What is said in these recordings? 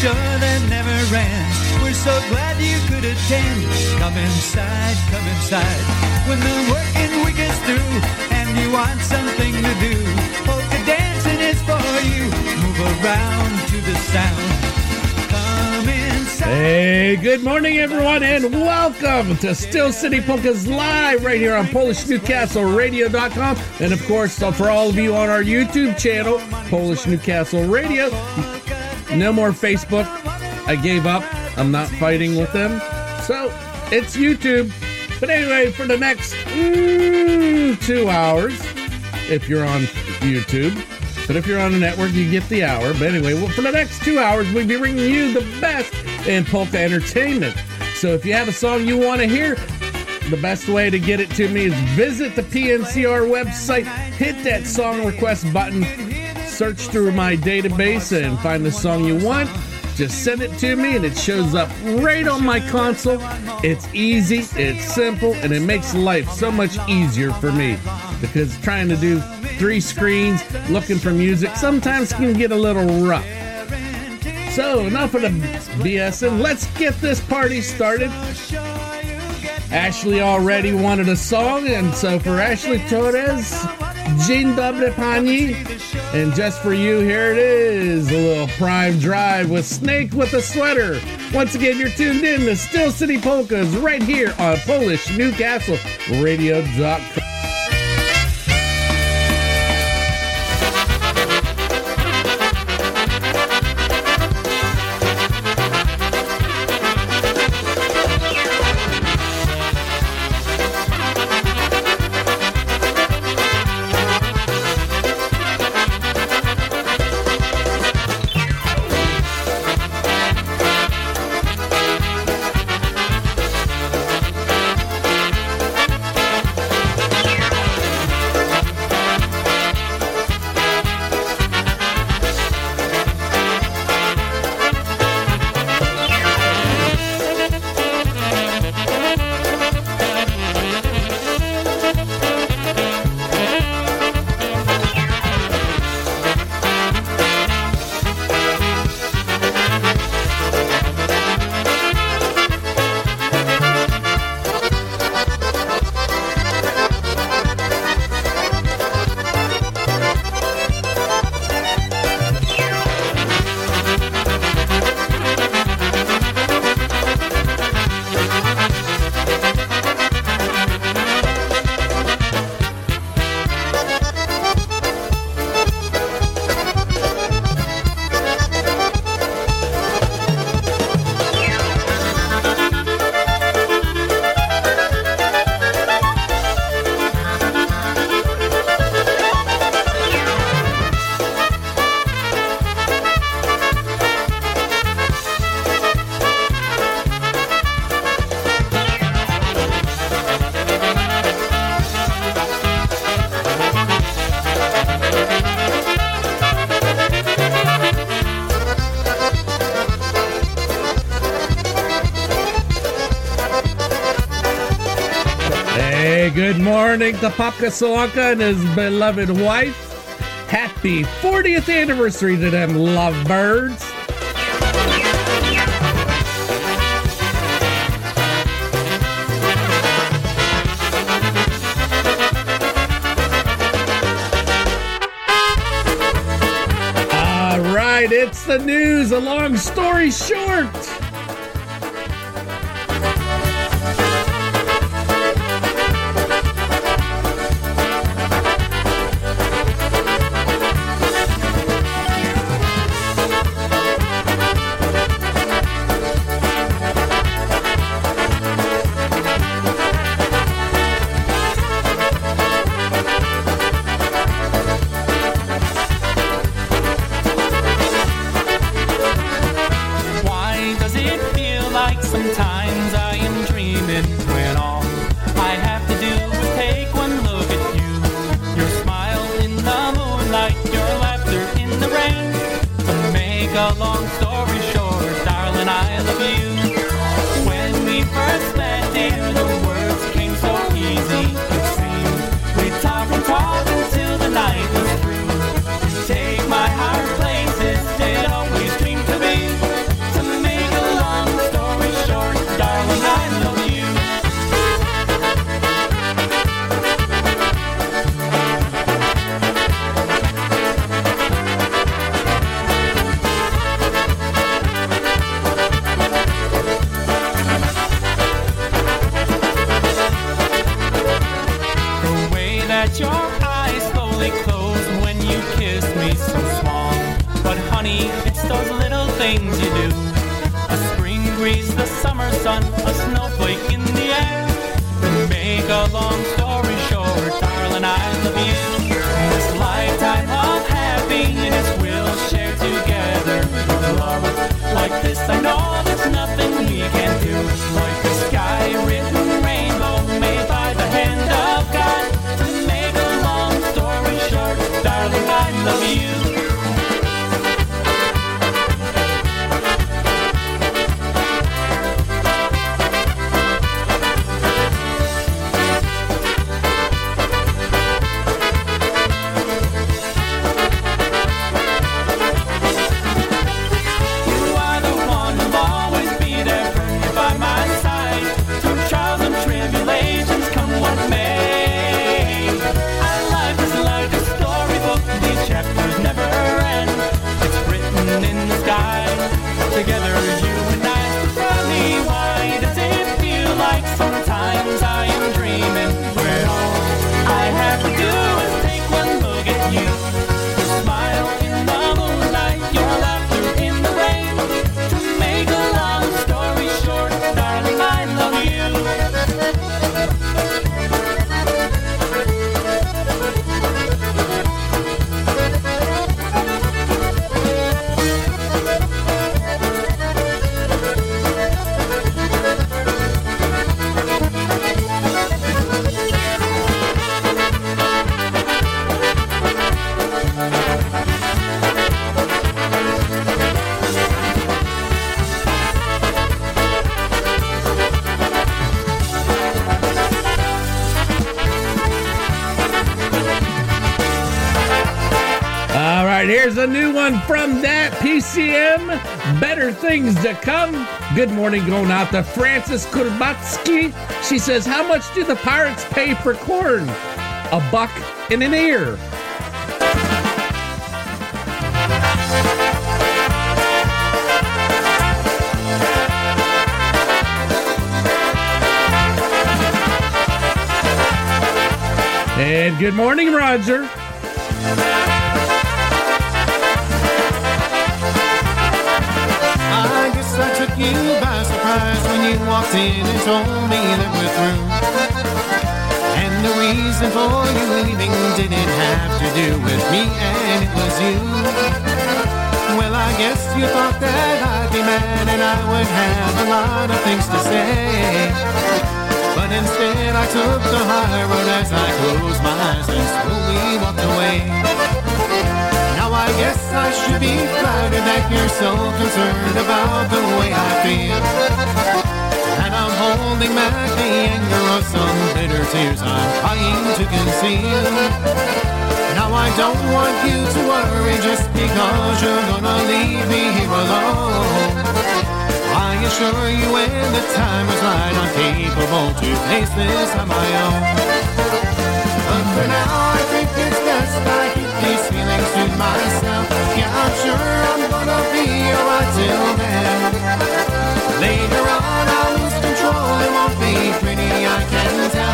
show that never ran. We're so glad you could attend. Come inside, come inside. When the working week is through and you want something to do, polka dancing is for you. Move around to the sound. Hey, good morning, everyone, and welcome to Steel City Polkas Live right here on PolishNewcastleRadio.com. And of course, for all of you on our YouTube channel, Polish Newcastle Radio, no more Facebook. I gave up. I'm not fighting with them. So it's YouTube. But anyway, for the next mm, two hours, if you're on YouTube, but if you're on the network, you get the hour. But anyway, well, for the next two hours, we'll be bringing you the best in polka entertainment. So if you have a song you want to hear, the best way to get it to me is visit the PNCR website, hit that song request button, search through my database, and find the song you want. Just send it to me, and it shows up right on my console. It's easy, it's simple, and it makes life so much easier for me because trying to do three screens looking for music sometimes can get a little rough. So, enough of the BS, and let's get this party started. Ashley already wanted a song, and so for Ashley Torres, Dzień dobry pani. And just for you, here it is a little prime drive with Snake with a Sweater. Once again, you're tuned in to Steel City Polkas right here on Polish Hey, good morning to Popka Solanka and his beloved wife. Happy 40th anniversary to them lovebirds. All right, it's the news. A long story short. In the air. Make a long story short, darling, I love you. This lifetime of happiness we'll share together. Love like this, I know Right, here's a new one from that PCM. Better things to come. Good morning going out to Francis Kurbatsky. She says, How much do the pirates pay for corn? A buck and an ear. And good morning, Roger. And told me that we're through. And the reason for you leaving didn't have to do with me, and it was you. Well, I guess you thought that I'd be mad and I would have a lot of things to say. But instead, I took the high road as I closed my eyes and slowly walked away. Now I guess I should be flattered that you're so concerned about the way I feel. Holding back the anger of some bitter tears I'm trying to conceal. Now I don't want you to worry just because you're gonna leave me here alone. I assure you when the time is right, I'm capable to face this on my own. But for now, I think it's best I keep these feelings to myself. Yeah, I'm sure I'm gonna be alright till then. It won't be pretty, I can tell.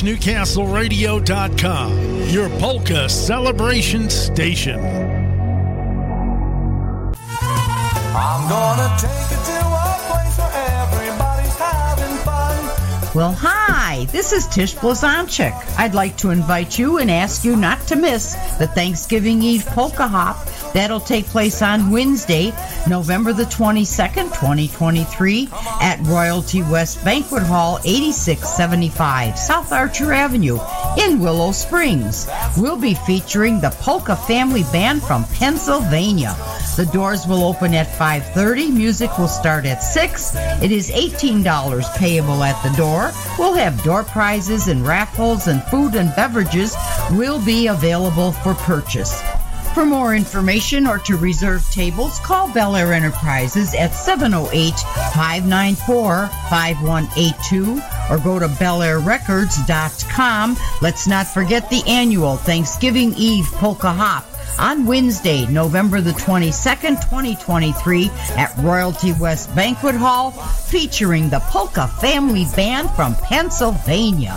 PolishNewcastleRadio.com, your polka celebration station. I'm gonna take you to a place where everybody's having fun. Well, hi, this is Tish Blazonczyk. I'd like to invite you and ask you not to miss the Thanksgiving Eve Polka Hop. That'll take place on Wednesday, November the 22nd, 2023, at Royalty West Banquet Hall, 8675 South Archer Avenue in Willow Springs. We'll be featuring the Polka Family Band from Pennsylvania. The doors will open at 5:30. Music will start at 6. It is $18 payable at the door. We'll have door prizes and raffles and food and beverages will be available for purchase. For more information or to reserve tables, call Bel Air Enterprises at 708 594 5182 or go to BelAirRecords.com. Let's not forget the annual Thanksgiving Eve Polka Hop on Wednesday, November the 22nd, 2023 at Royalty West Banquet Hall featuring the Polka Family Band from Pennsylvania.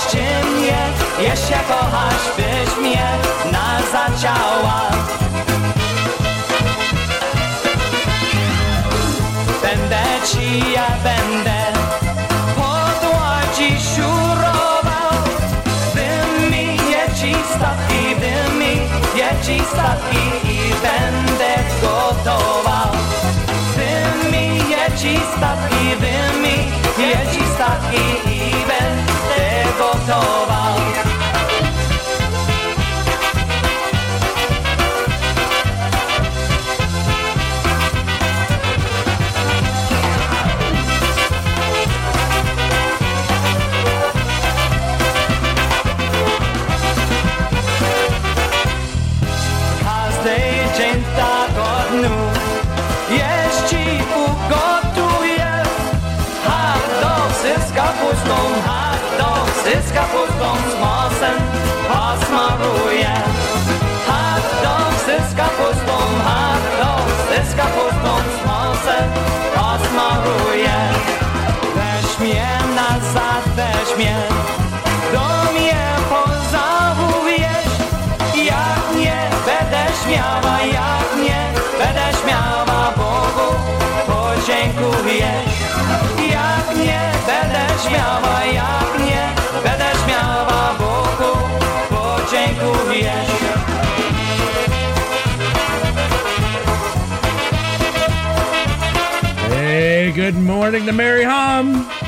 Weźcie mnie, jeśli ja kochasz, weź mnie na zaciała. Będę ci, ja będę podła dziś urował. Wy mi jedź statki, wy mi jedź statki i będę gotował. Wy mi jedź statki, wy mi jedź statki corazón. Jak nie będę śmiała, jak nie będę śmiała Bogu Hey, good morning to Mary Hum.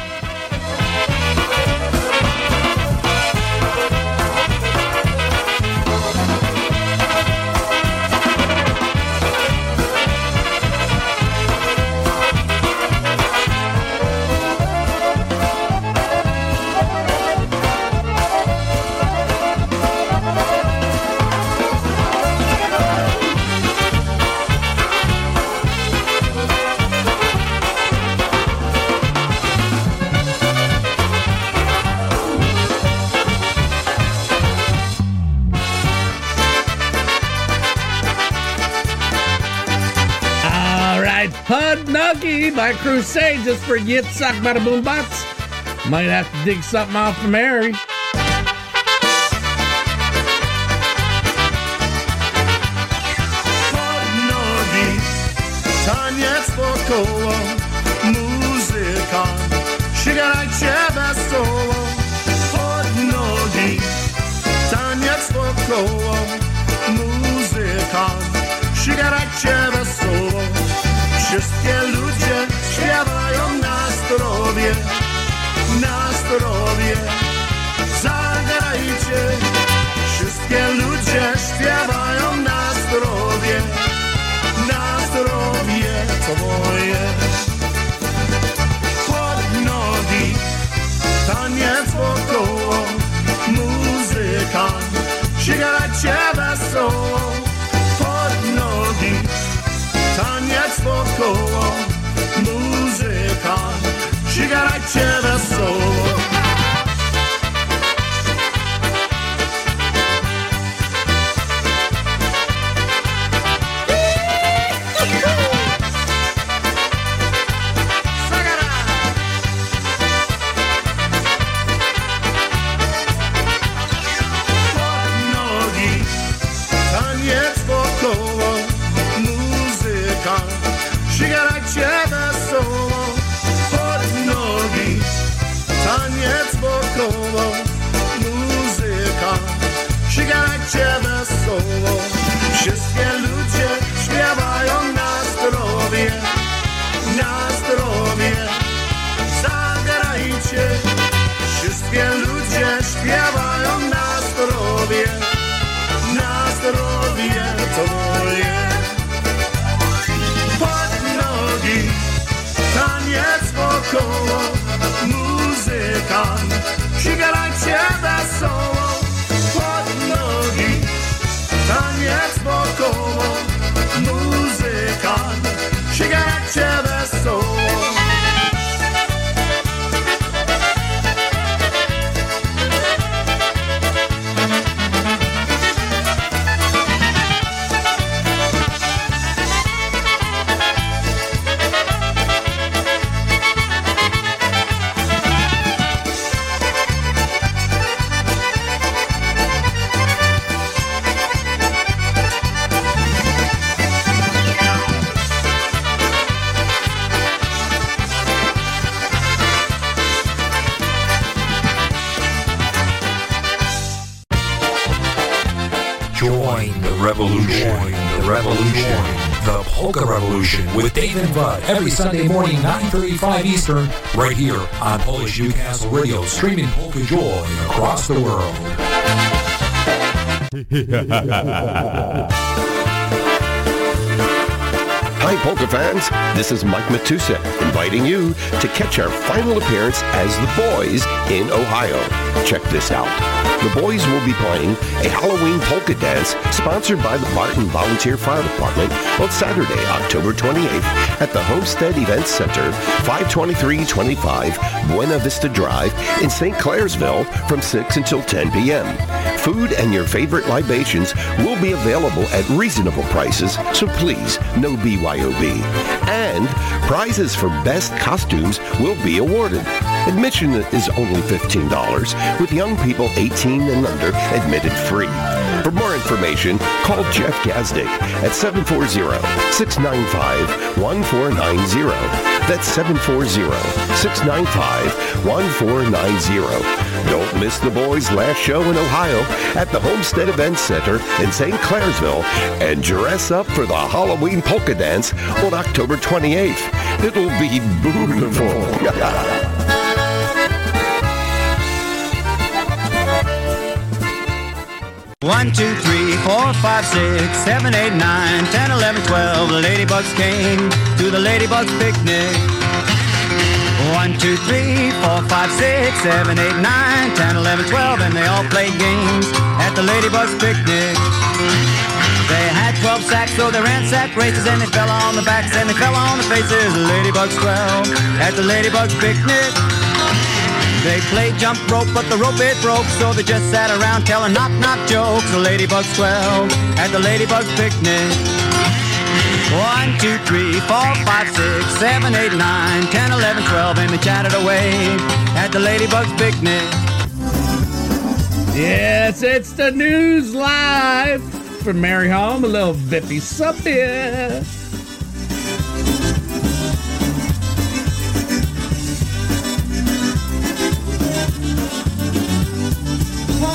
Crusade just for Yit Suck Bada Boom Butts. Might have to dig something off for Mary. Taniec wokoło, muzyka, sięgajcie wesoło. Zdrowie, na. Sięgajcie wesoło. nogi, every Sunday morning, 9.35 Eastern, right here on Polish Newcastle Radio, streaming Polka Joy across the world. Hi, Polka fans. This is Mike Matusa inviting you to catch our final appearance as the Boys in Ohio. Check this out. The Boys will be playing a Halloween polka dance sponsored by the Barton Volunteer Fire Department on Saturday, October 28th at the Homestead Events Center, 52325 Buena Vista Drive in St. Clairsville from 6 until 10 p.m. Food and your favorite libations will be available at reasonable prices, so please, no BYOB. And prizes for best costumes will be awarded. Admission is only $15, with young people 18 and under admitted free. For more information, call Jeff Gazdick at 740-695-1490. That's 740-695-1490. Don't miss the boys' last show in Ohio at the Homestead Event Center in St. Clairsville and dress up for the Halloween polka dance on October 28th. It'll be beautiful. One, two, three, four, five, six, seven, eight, nine, ten, eleven, twelve. The ladybugs came to the ladybugs picnic. One, two, three, four, five, six, seven, eight, nine, ten, eleven, twelve, and they all played games at the ladybugs picnic. They had twelve sacks, so they ran sack races, and they fell on the backs and they fell on the faces. The ladybugs twelve at the ladybugs picnic. They played jump rope, but the rope it broke, so they just sat around telling knock knock jokes. The ladybugs twelve at the ladybugs picnic. One, two, three, four, five, six, seven, eight, nine, ten, eleven, twelve, and we chatted away at the Ladybug's picnic. Yes, it's the news live from Mary Home, a little Vippy Sup here.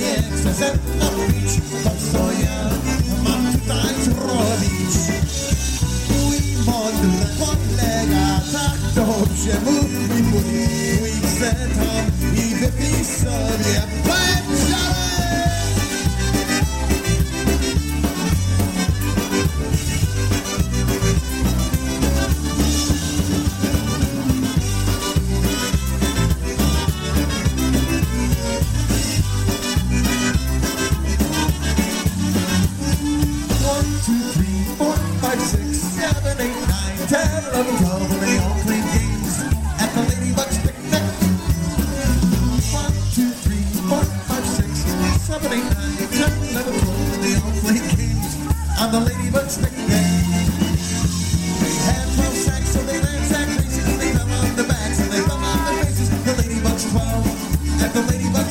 ona nie chce pić, mam kolega tak dobrze mówi, mój chce tam i wypij sobie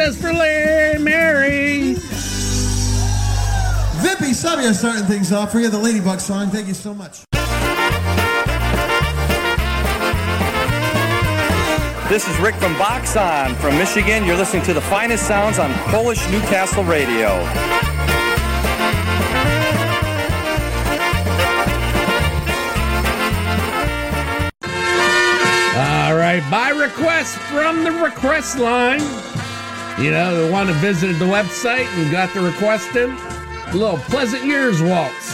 Yes, just for Larry Mary. Vippy Sabia starting things off for you, the Ladybug song. Thank you so much. This is Rick from Boxon from Michigan. You're listening to the finest sounds on Polish Newcastle Radio. All right, by request from the request line. You know, the one that visited the website and got the request in. A little Pleasant Years waltz.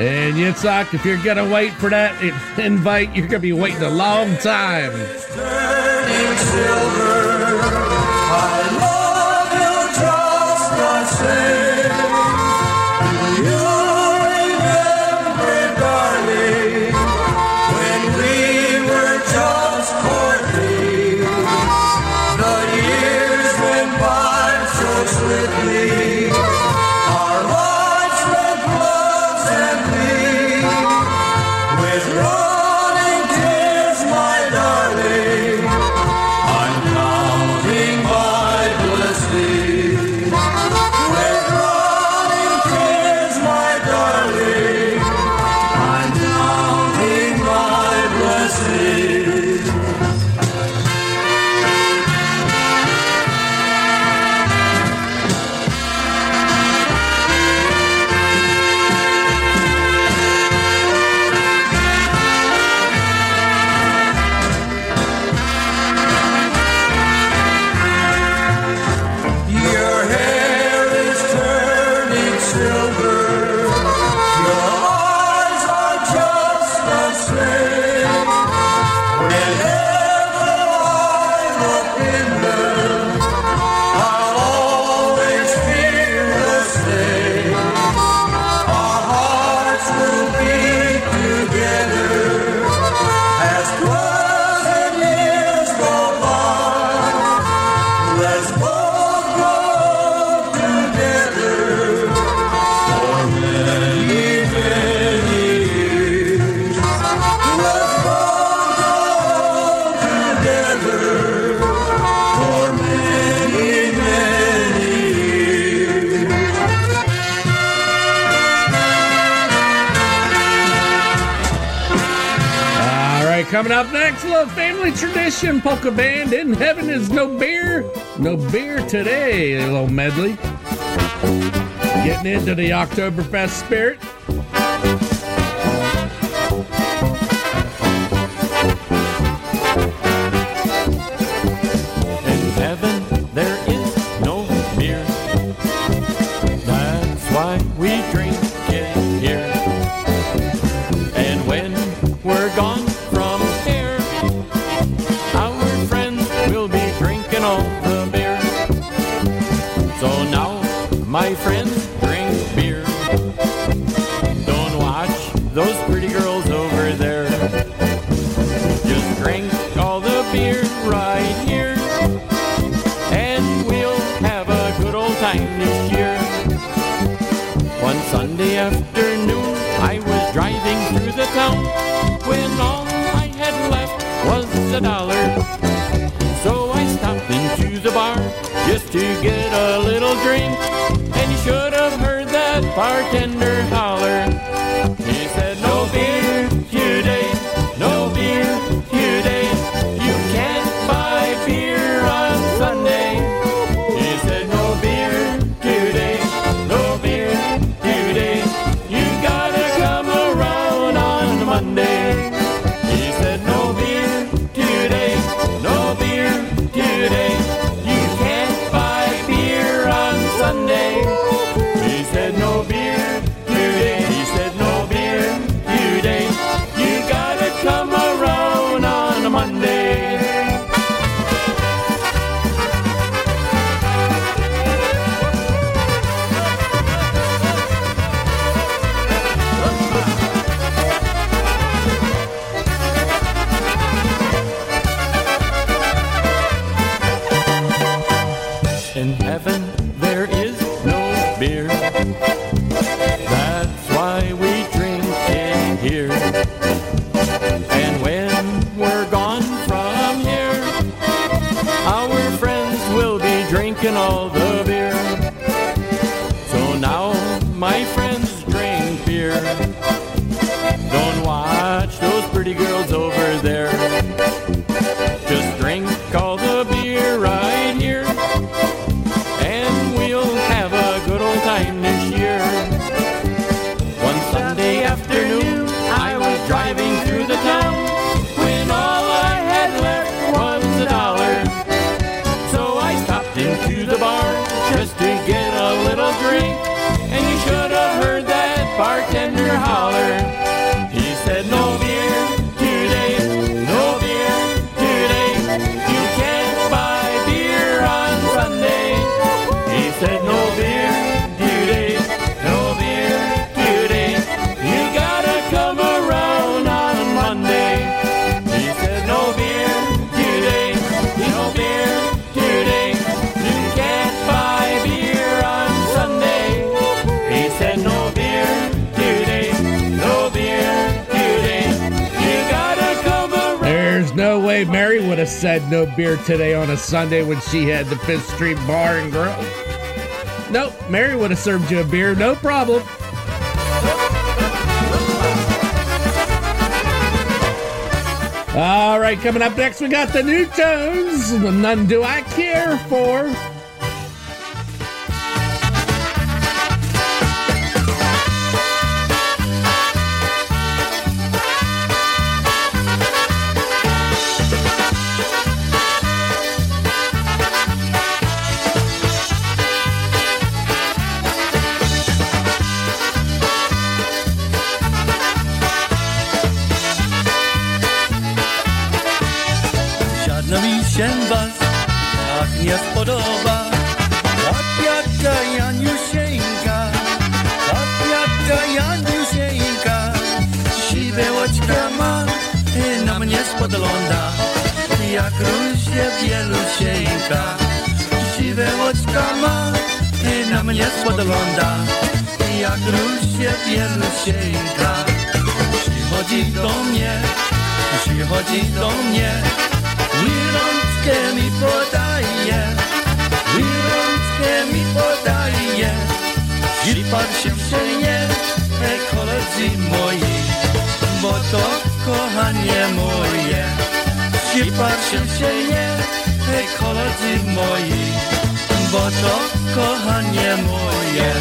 And Yitzhak, if you're gonna wait for that invite, you're gonna be waiting a long time. Coming up next, little family tradition polka band. In heaven is no beer, no beer today. A little medley. Getting into the Oktoberfest spirit. just to get a little drink. And you should have heard that bartender holler. way Mary would have said no beer today on a Sunday when she had the Fifth Street Bar and Grill. Nope, Mary would have served you a beer, no problem. All right, coming up next, we got the new tones. None do I care for. łosia Siwe łoćka ma i na mnie spogląda. I jak ról się pierny się Przychodzi do mnie, przychodzi do mnie Mirączkę mi podaje, mirączkę mi podaje. I pan się przejmie, e koledzy moi. Bo to kochanie moje. Sipar się przejmie hej koledzy moi, bo to kochanie moje.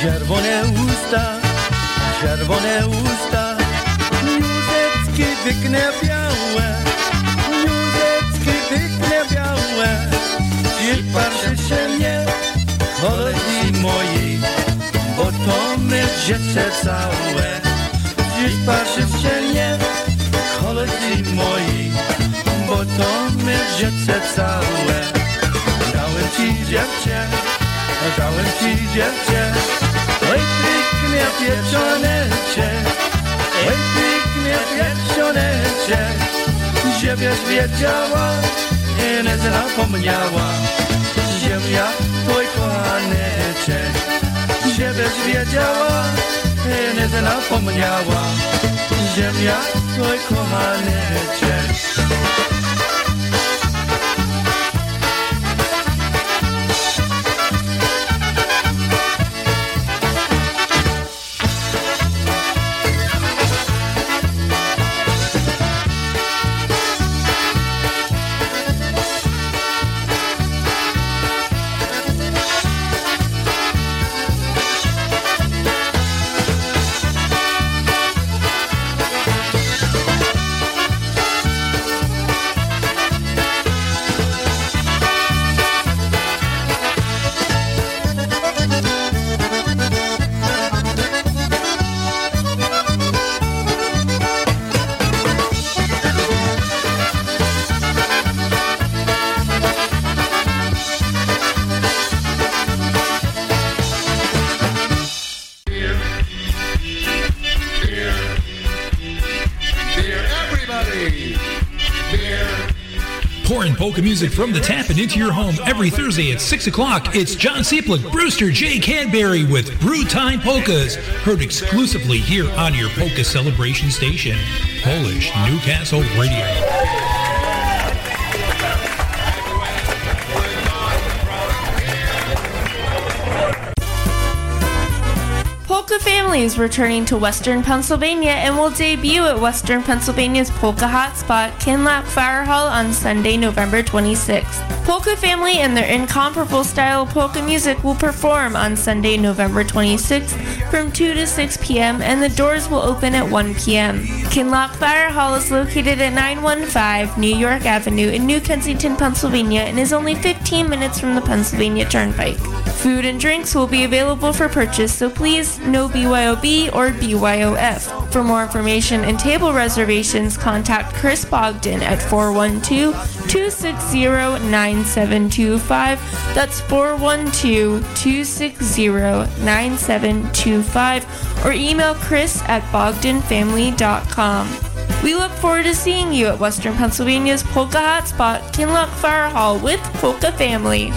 Czerwone usta, czerwone usta, Józefki piękne białe, Józefki piękne białe, Ci patrzy się nie, koledzy moi, bo to my dziecię całe. Ci patrzy się nie, koledzy moi, bo to my dziecię całe. Dałem ci dziewczę, dałem ci dziewczę, oj pięknie pieczonecie, oj wieczonecie Ziemia wiedziała i nie zapomniała. Ziemia, mój kochanecie Ziemia wiedziała i nie zapomniała. Ziemia, mój kochanecie Pouring polka music from the tap and into your home every Thursday at 6 o'clock. It's John Seplick, Brewster J. Cadbury with Brew Time Polkas. Heard exclusively here on your polka celebration station, Polish Newcastle Radio. Family is returning to Western Pennsylvania and will debut at Western Pennsylvania's Polka Hotspot, Kinloch Fire Hall on Sunday, November 26th. Polka Family and their incomparable style of polka music will perform on Sunday, November 26th from 2 to 6 p.m. and the doors will open at 1 p.m. Kinloch Fire Hall is located at 915 New York Avenue in New Kensington, Pennsylvania and is only 15 minutes from the Pennsylvania Turnpike. Food and drinks will be available for purchase, so please no BYOB or BYOF. For more information and table reservations, contact Chris Bogdan at 412-260-9725. That's 412-260-9725 or email chris at bogdanfamily.com. We look forward to seeing you at Western Pennsylvania's Polka Hotspot, Kinloch Fire Hall with Polka Family.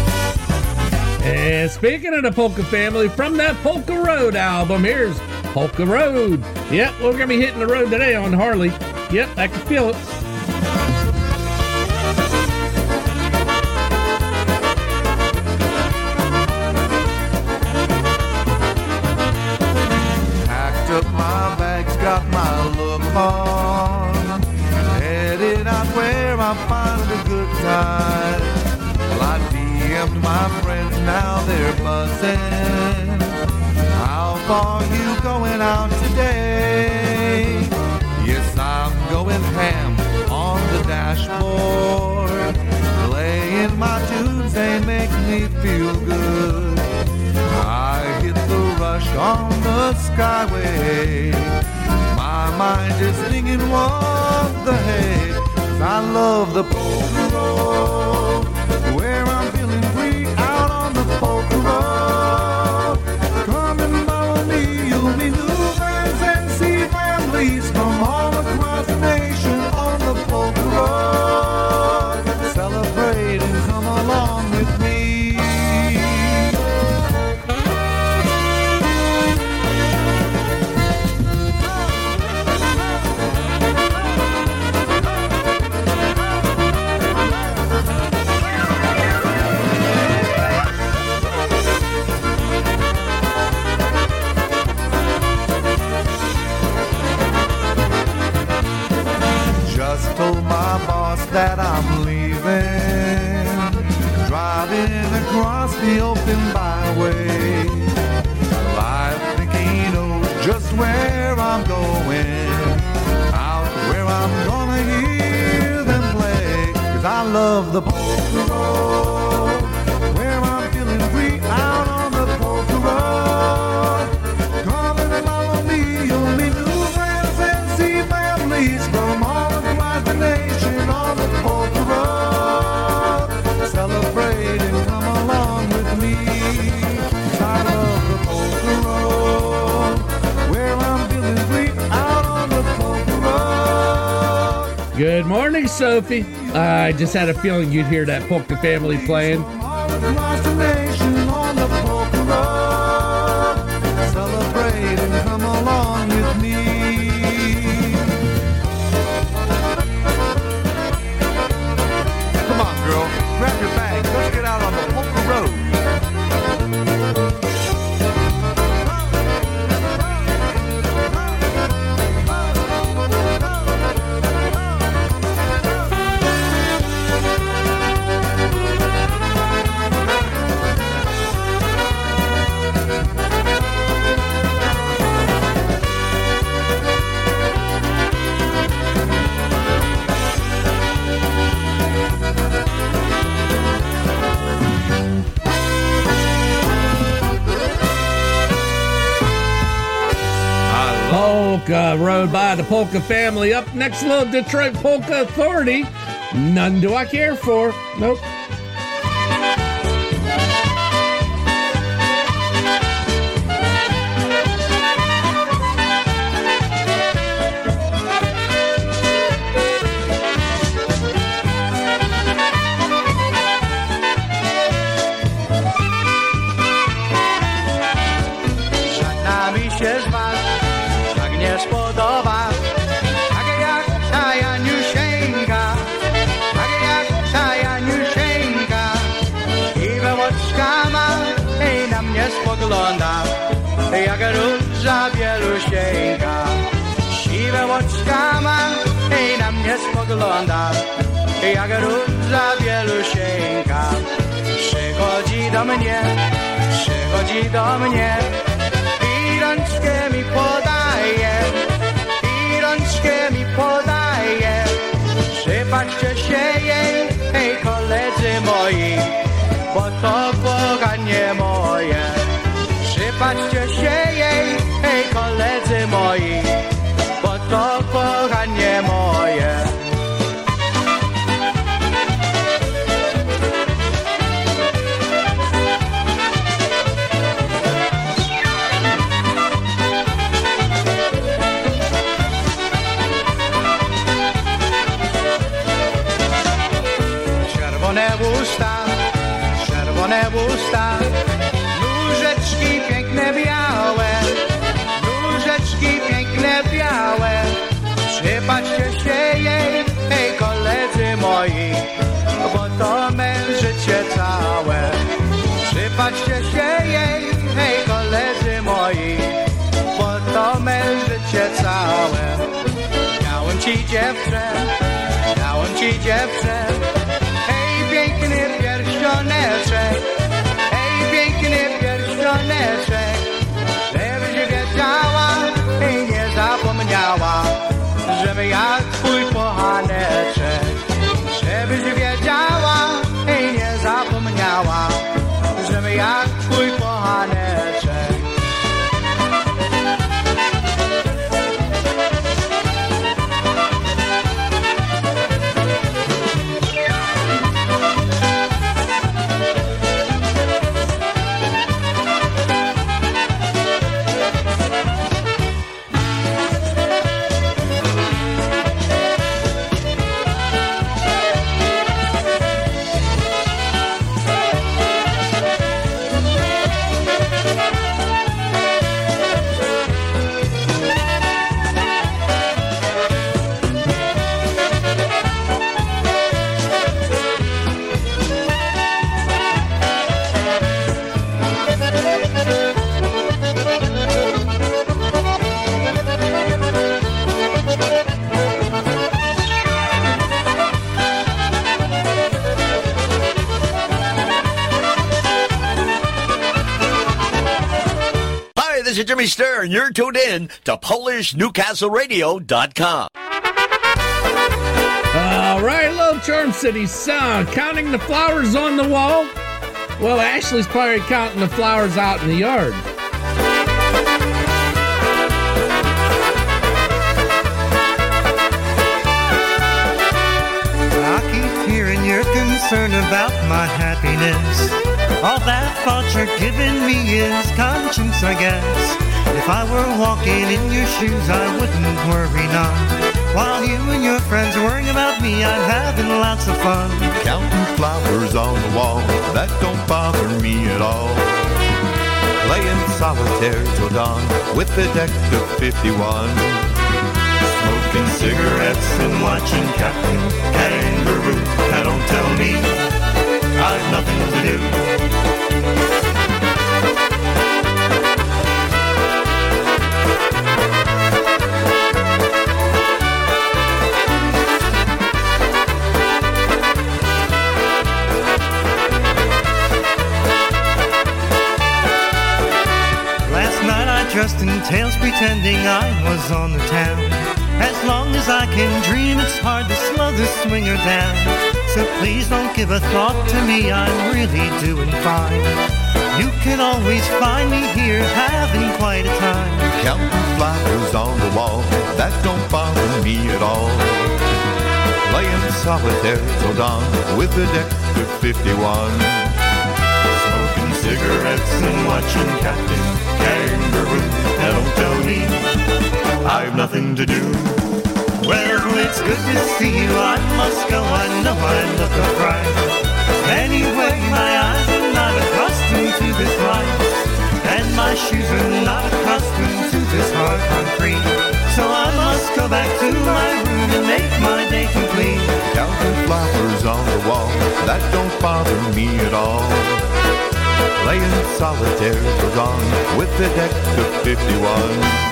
And speaking of the Polka family, from that Polka Road album, here's Polka Road. Yep, we're going to be hitting the road today on Harley. Yep, I can feel it. Packed up my bags, got my look on. Headed out where I find a good time. Well, DM'd my friends, now they're buzzing. How far you going out today? Yes, I'm going ham on the dashboard. Playing my tunes, they make me feel good. I hit the rush on the skyway. My mind is thinking, what the? 'Cause I love the polka the open byway. Think he knows just where I'm going, out where I'm gonna hear them play. Cause I love the polka Good morning, Sophie. I just had a feeling you'd hear that polka family playing. Polka Road by the Polka family. Up next, little Detroit Polka Authority. None do I care for. Nope. Siwe oczka ma i na mnie spogląda Jak róża bielusieńka Przychodzi do mnie, przychodzi do mnie i rączkę mi podaje, i rączkę mi podaje. Przypatrzcie się jej, hej koledzy moi, bo to boganie moje. Przypatrzcie się jej, hej koledzy moi, Przypatrzcie się jej, hej koledzy moi, bo to mężycie całe. Przypatrzcie się jej, hej koledzy moi, bo to mężycie całe. Miałem ci dziewczę, miałem ci dziewczę, hej piękny pierścioneczek, hej piękny pierścioneczek, żebyś wiedziała i nie zapomniała, ja twój kochaneczek, You're tuned in to PolishNewcastleRadio.com. All right, little Charm City sound. Counting the flowers on the wall. Well, Ashley's probably counting the flowers out in the yard. I keep hearing you're about my happiness. All that thought you're giving me is conscience, I guess. If I were walking in your shoes, I wouldn't worry none. While you and your friends are worrying about me, I'm having lots of fun. Counting flowers on the wall, that don't bother me at all. Playing solitaire till dawn with the deck of 51. Smoking cigarettes and watching Captain Kangaroo. Now don't tell me I've nothing to do. Tails pretending I was on the town. As long as I can dream, it's hard to slow the swinger down. So please don't give a thought to me, I'm really doing fine. You can always find me here having quite a time. Counting flowers on the wall, that don't bother me at all. Playing solitaire till dawn with the deck of 51. Smoking cigarettes and watching Captain me I've nothing to do. Well, it's good to see you. I must go. I know I look a fright. Anyway, my eyes are not accustomed to this life, and my shoes are not accustomed to this hard concrete. So I must go back to my room and make my day complete. Counting flowers on the wall, that don't bother me at all. Playing solitaire till dawn with the deck of 51.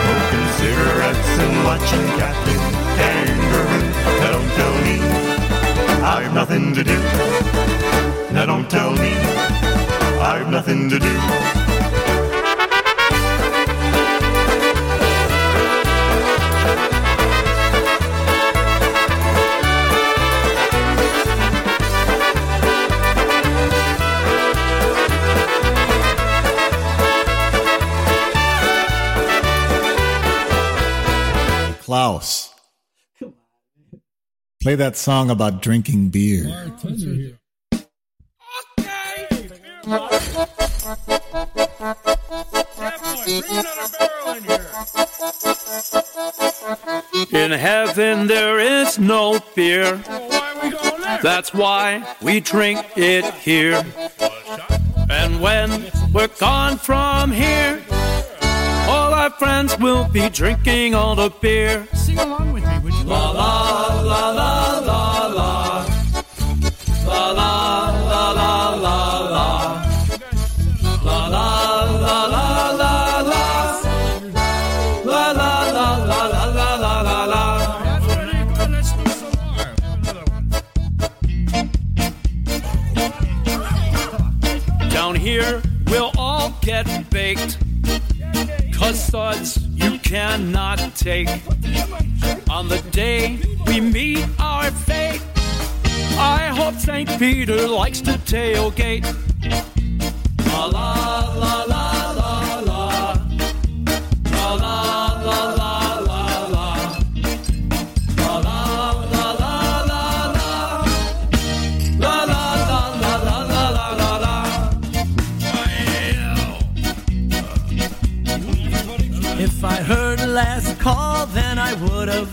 Smoking cigarettes and watching Captain Kangaroo. Now don't tell me I've nothing to do. Now don't tell me I've nothing to do. Play that song about drinking beer. In heaven there is no fear. That's why we drink it here. And when we're gone from here, all our friends will be drinking all the beer. Sing along with me, would you? La la la la baked. Cause you cannot take. On the day we meet our fate, I hope St. Peter likes to tailgate. La la la la call, then I would have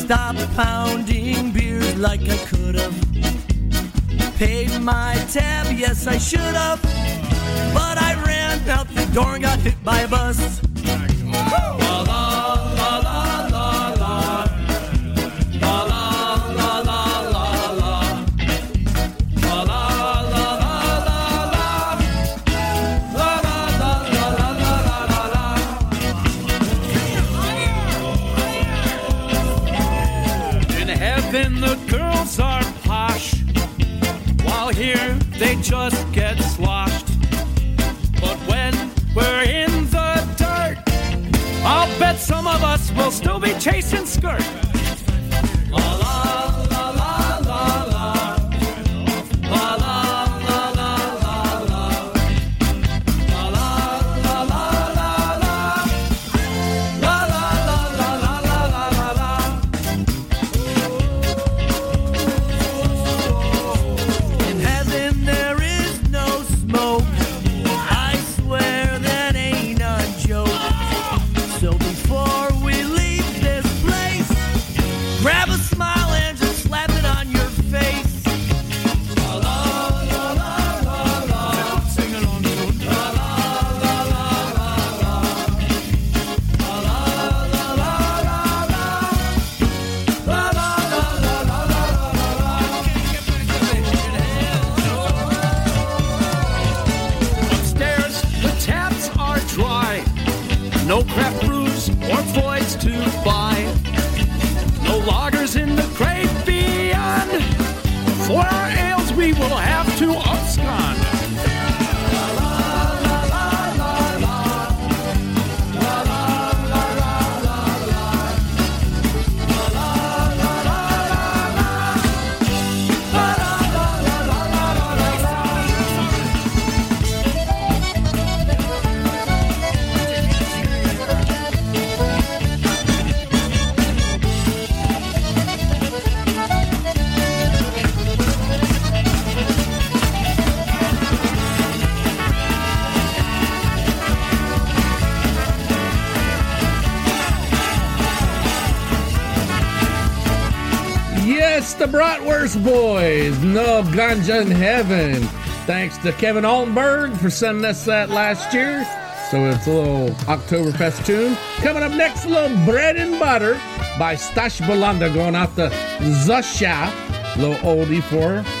stopped pounding beers like I could have. Paid my tab, yes, I should have. But I ran out the door and got hit by a bus. then the girls are posh. While here they just get sloshed. But when we're in the dirt, I'll bet some of us will still be chasing skirts. The Bratwurst Boys. No ganja in heaven. Thanks to Kevin Altenberg for sending us that last year. So it's a little Oktoberfest tune. Coming up next, a little bread and butter by Stash Bulanda going out to Zusha. Little oldie for her.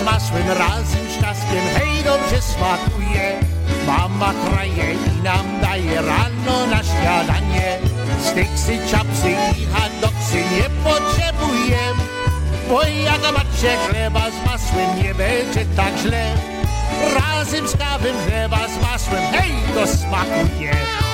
Z masłem razem z hej, dobrze smakuje. Mama kraje i nam daje rano na śniadanie. Stiksy, czapsy i hotdogsy nie potrzebujem. Bo jak macie chleba z masłem, nie będzie tak źle. Razem z kawą chleba z masłem, hej, to smakuje.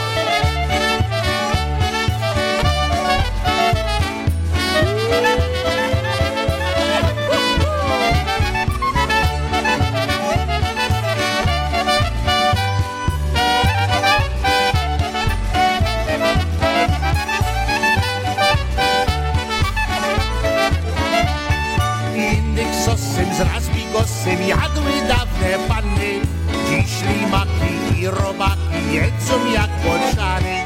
Razbigosem jadły dawne panny. Dziś ślimaki i robaki jedzą jak boczany.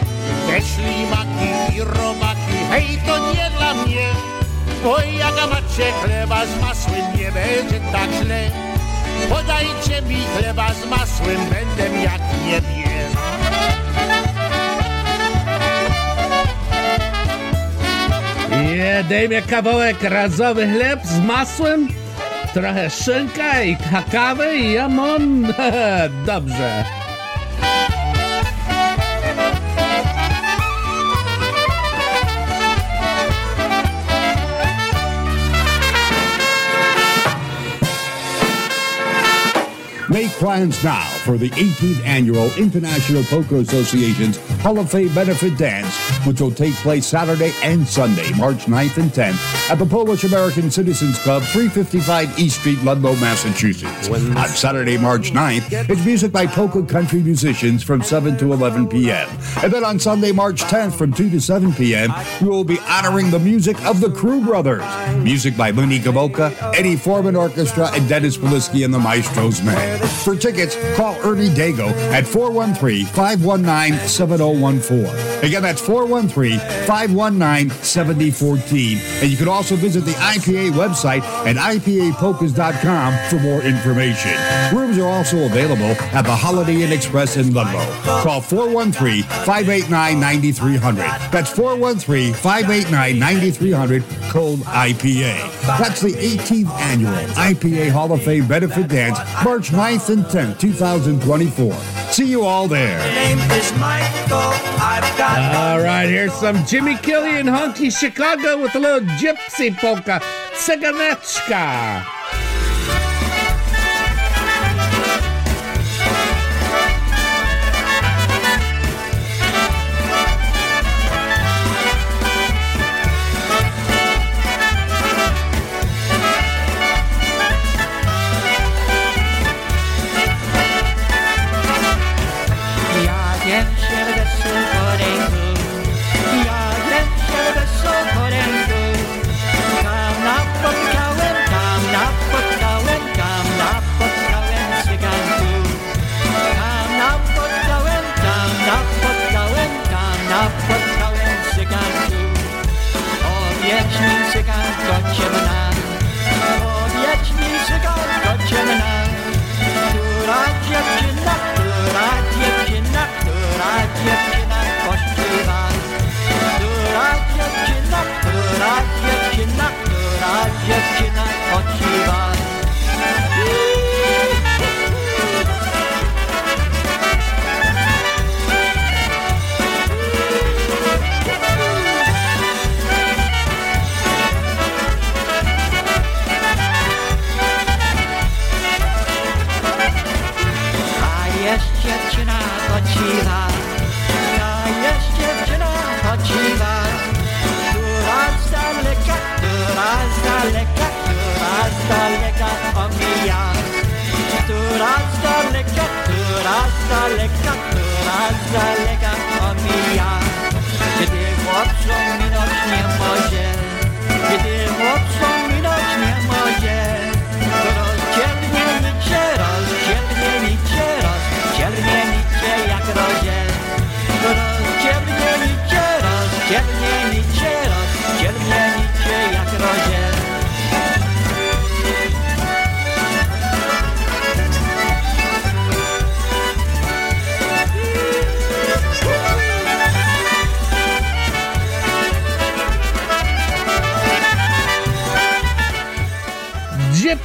Te ślimaki i robaki, hej, to nie dla mnie. Bo jak macie chleba z masłem, nie będzie tak źle. Podajcie mi chleba z masłem, będę jak nie wiem. Nie, daj mi kawałek razowy chleb z masłem, trochę szynka i kakawy i ja mam dobrze. Make plans now for the 18th annual International Polka Association's Hall of Fame benefit dance, which will take place Saturday and Sunday, March 9th and 10th at the Polish American Citizens Club, 355 East Street, Ludlow, Massachusetts. On Saturday, March 9th, it's music by polka country musicians from 7 to 11 p.m. And then on Sunday, March 10th from 2 to 7 p.m., we will be honoring the music of the Crew Brothers. Music by Mooney Gaboka, Eddie Forman Orchestra, and Dennis Polisky and the Maestros Band. For tickets, call Ernie Dago at 413-519-7014. Again, that's 413-519-7014. And you can also visit the IPA website at IPApolkas.com for more information. Rooms are also available at the Holiday Inn Express in Ludlow. Call 413-589-9300. That's 413-589-9300, code IPA. That's the 18th annual IPA Hall of Fame benefit dance, March 9th and 10th, 2024. See you all there. name is Michael. I've got All right, here's some Jimmy Killian, Honky Chicago with a little gypsy polka, Cyganeczka.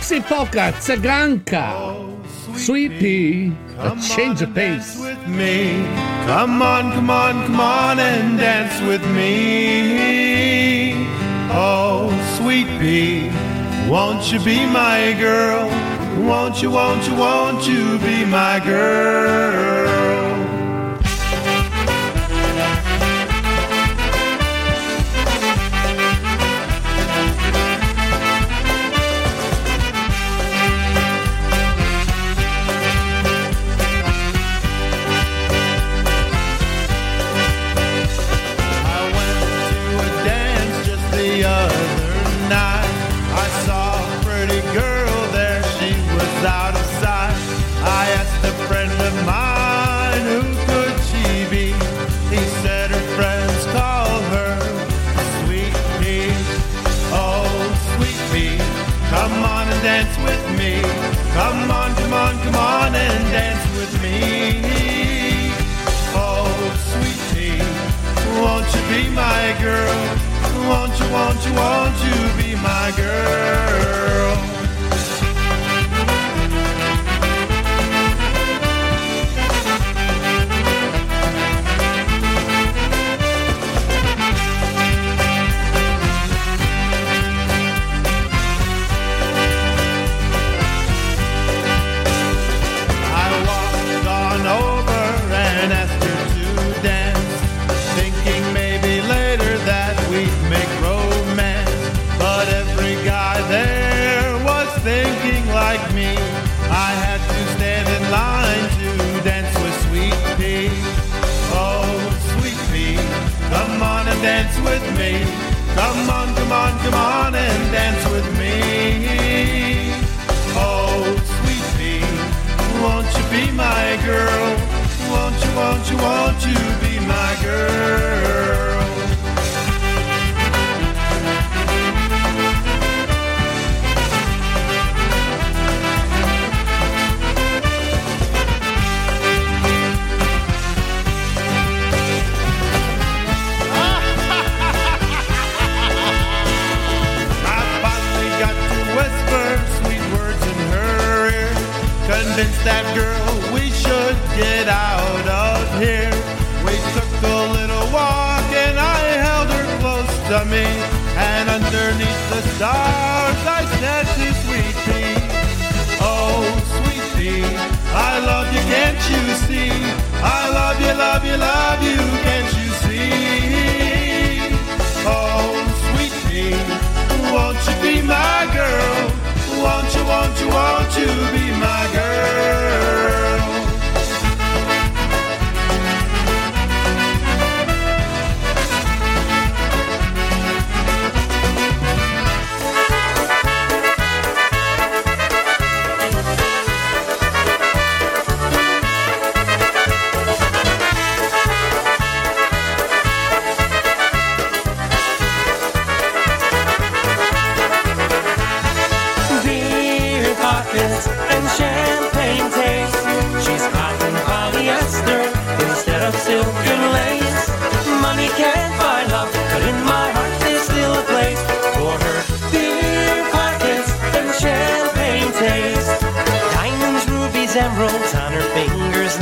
Gypsy polka, Cyganka. Sweet pea, a change of pace. with me. Come on, come on, come on and dance with me. Oh, sweet pea, won't you be my girl? Won't you, won't you, won't you be my girl? Me. Oh, Sweet Pea, won't you be my girl? Won't you, won't you, won't you be my girl? Like me. I had to stand in line to dance with Sweet Pea. Oh, Sweet Pea, come on and dance with me. Come on, come on, come on and dance with me. Oh, Sweet Pea, won't you be my girl? Won't you, won't you, won't you that girl we should get out of here. We took a little walk and I held her close to me. And underneath the stars I said to Sweet Pea, Oh, Sweet Pea, I love you, can't you see? I love you, love you, love you, can't you see? Oh, Sweet Pea, won't you be my girl? Won't you, won't you, won't you be my girl?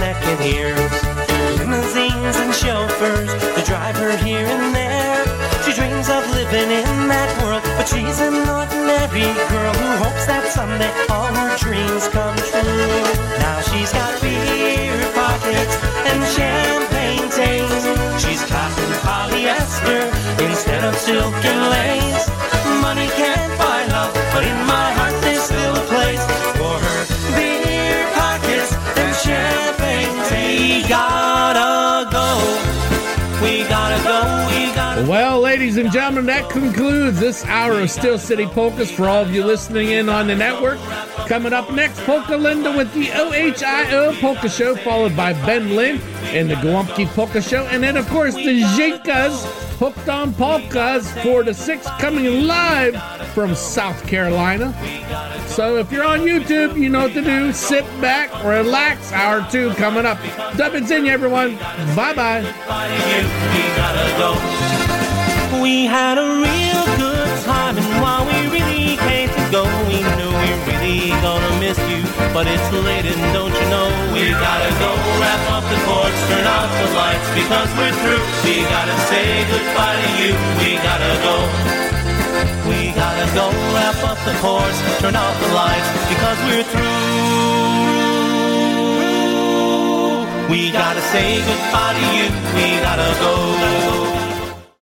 Neck, and ears. Limousines and chauffeurs to drive her here and there. She dreams of living in that world, but she's an ordinary girl who hopes that someday all her dreams come true. Now she's got beer pockets and champagne taste. She's cotton polyester instead of silk and lace. Money can't buy love, but in my heart Well, ladies and gentlemen, that concludes this hour of Steel City Polkas for all of you listening in on the network. Coming up next, Polka Linda with the OHIO Polka Show, followed by Ben Lynn and the Gołąbki Polka Show. And then, of course, the Zinkas, Hooked on Polkas, 4 to 6, coming live from South Carolina. So if you're on YouTube, you know what to do. Sit back, relax. Hour two coming up. Dub it's in, you, everyone. Bye bye. we had a real good time, and while we really hate to go, we knew we really gonna miss you. But it's late, and don't you know we gotta go wrap up the cords, turn out the lights because we're through. We gotta say goodbye to you. We gotta go. We gotta go wrap up the course, turn off the lights because we're through. We gotta say goodbye to you. We gotta go.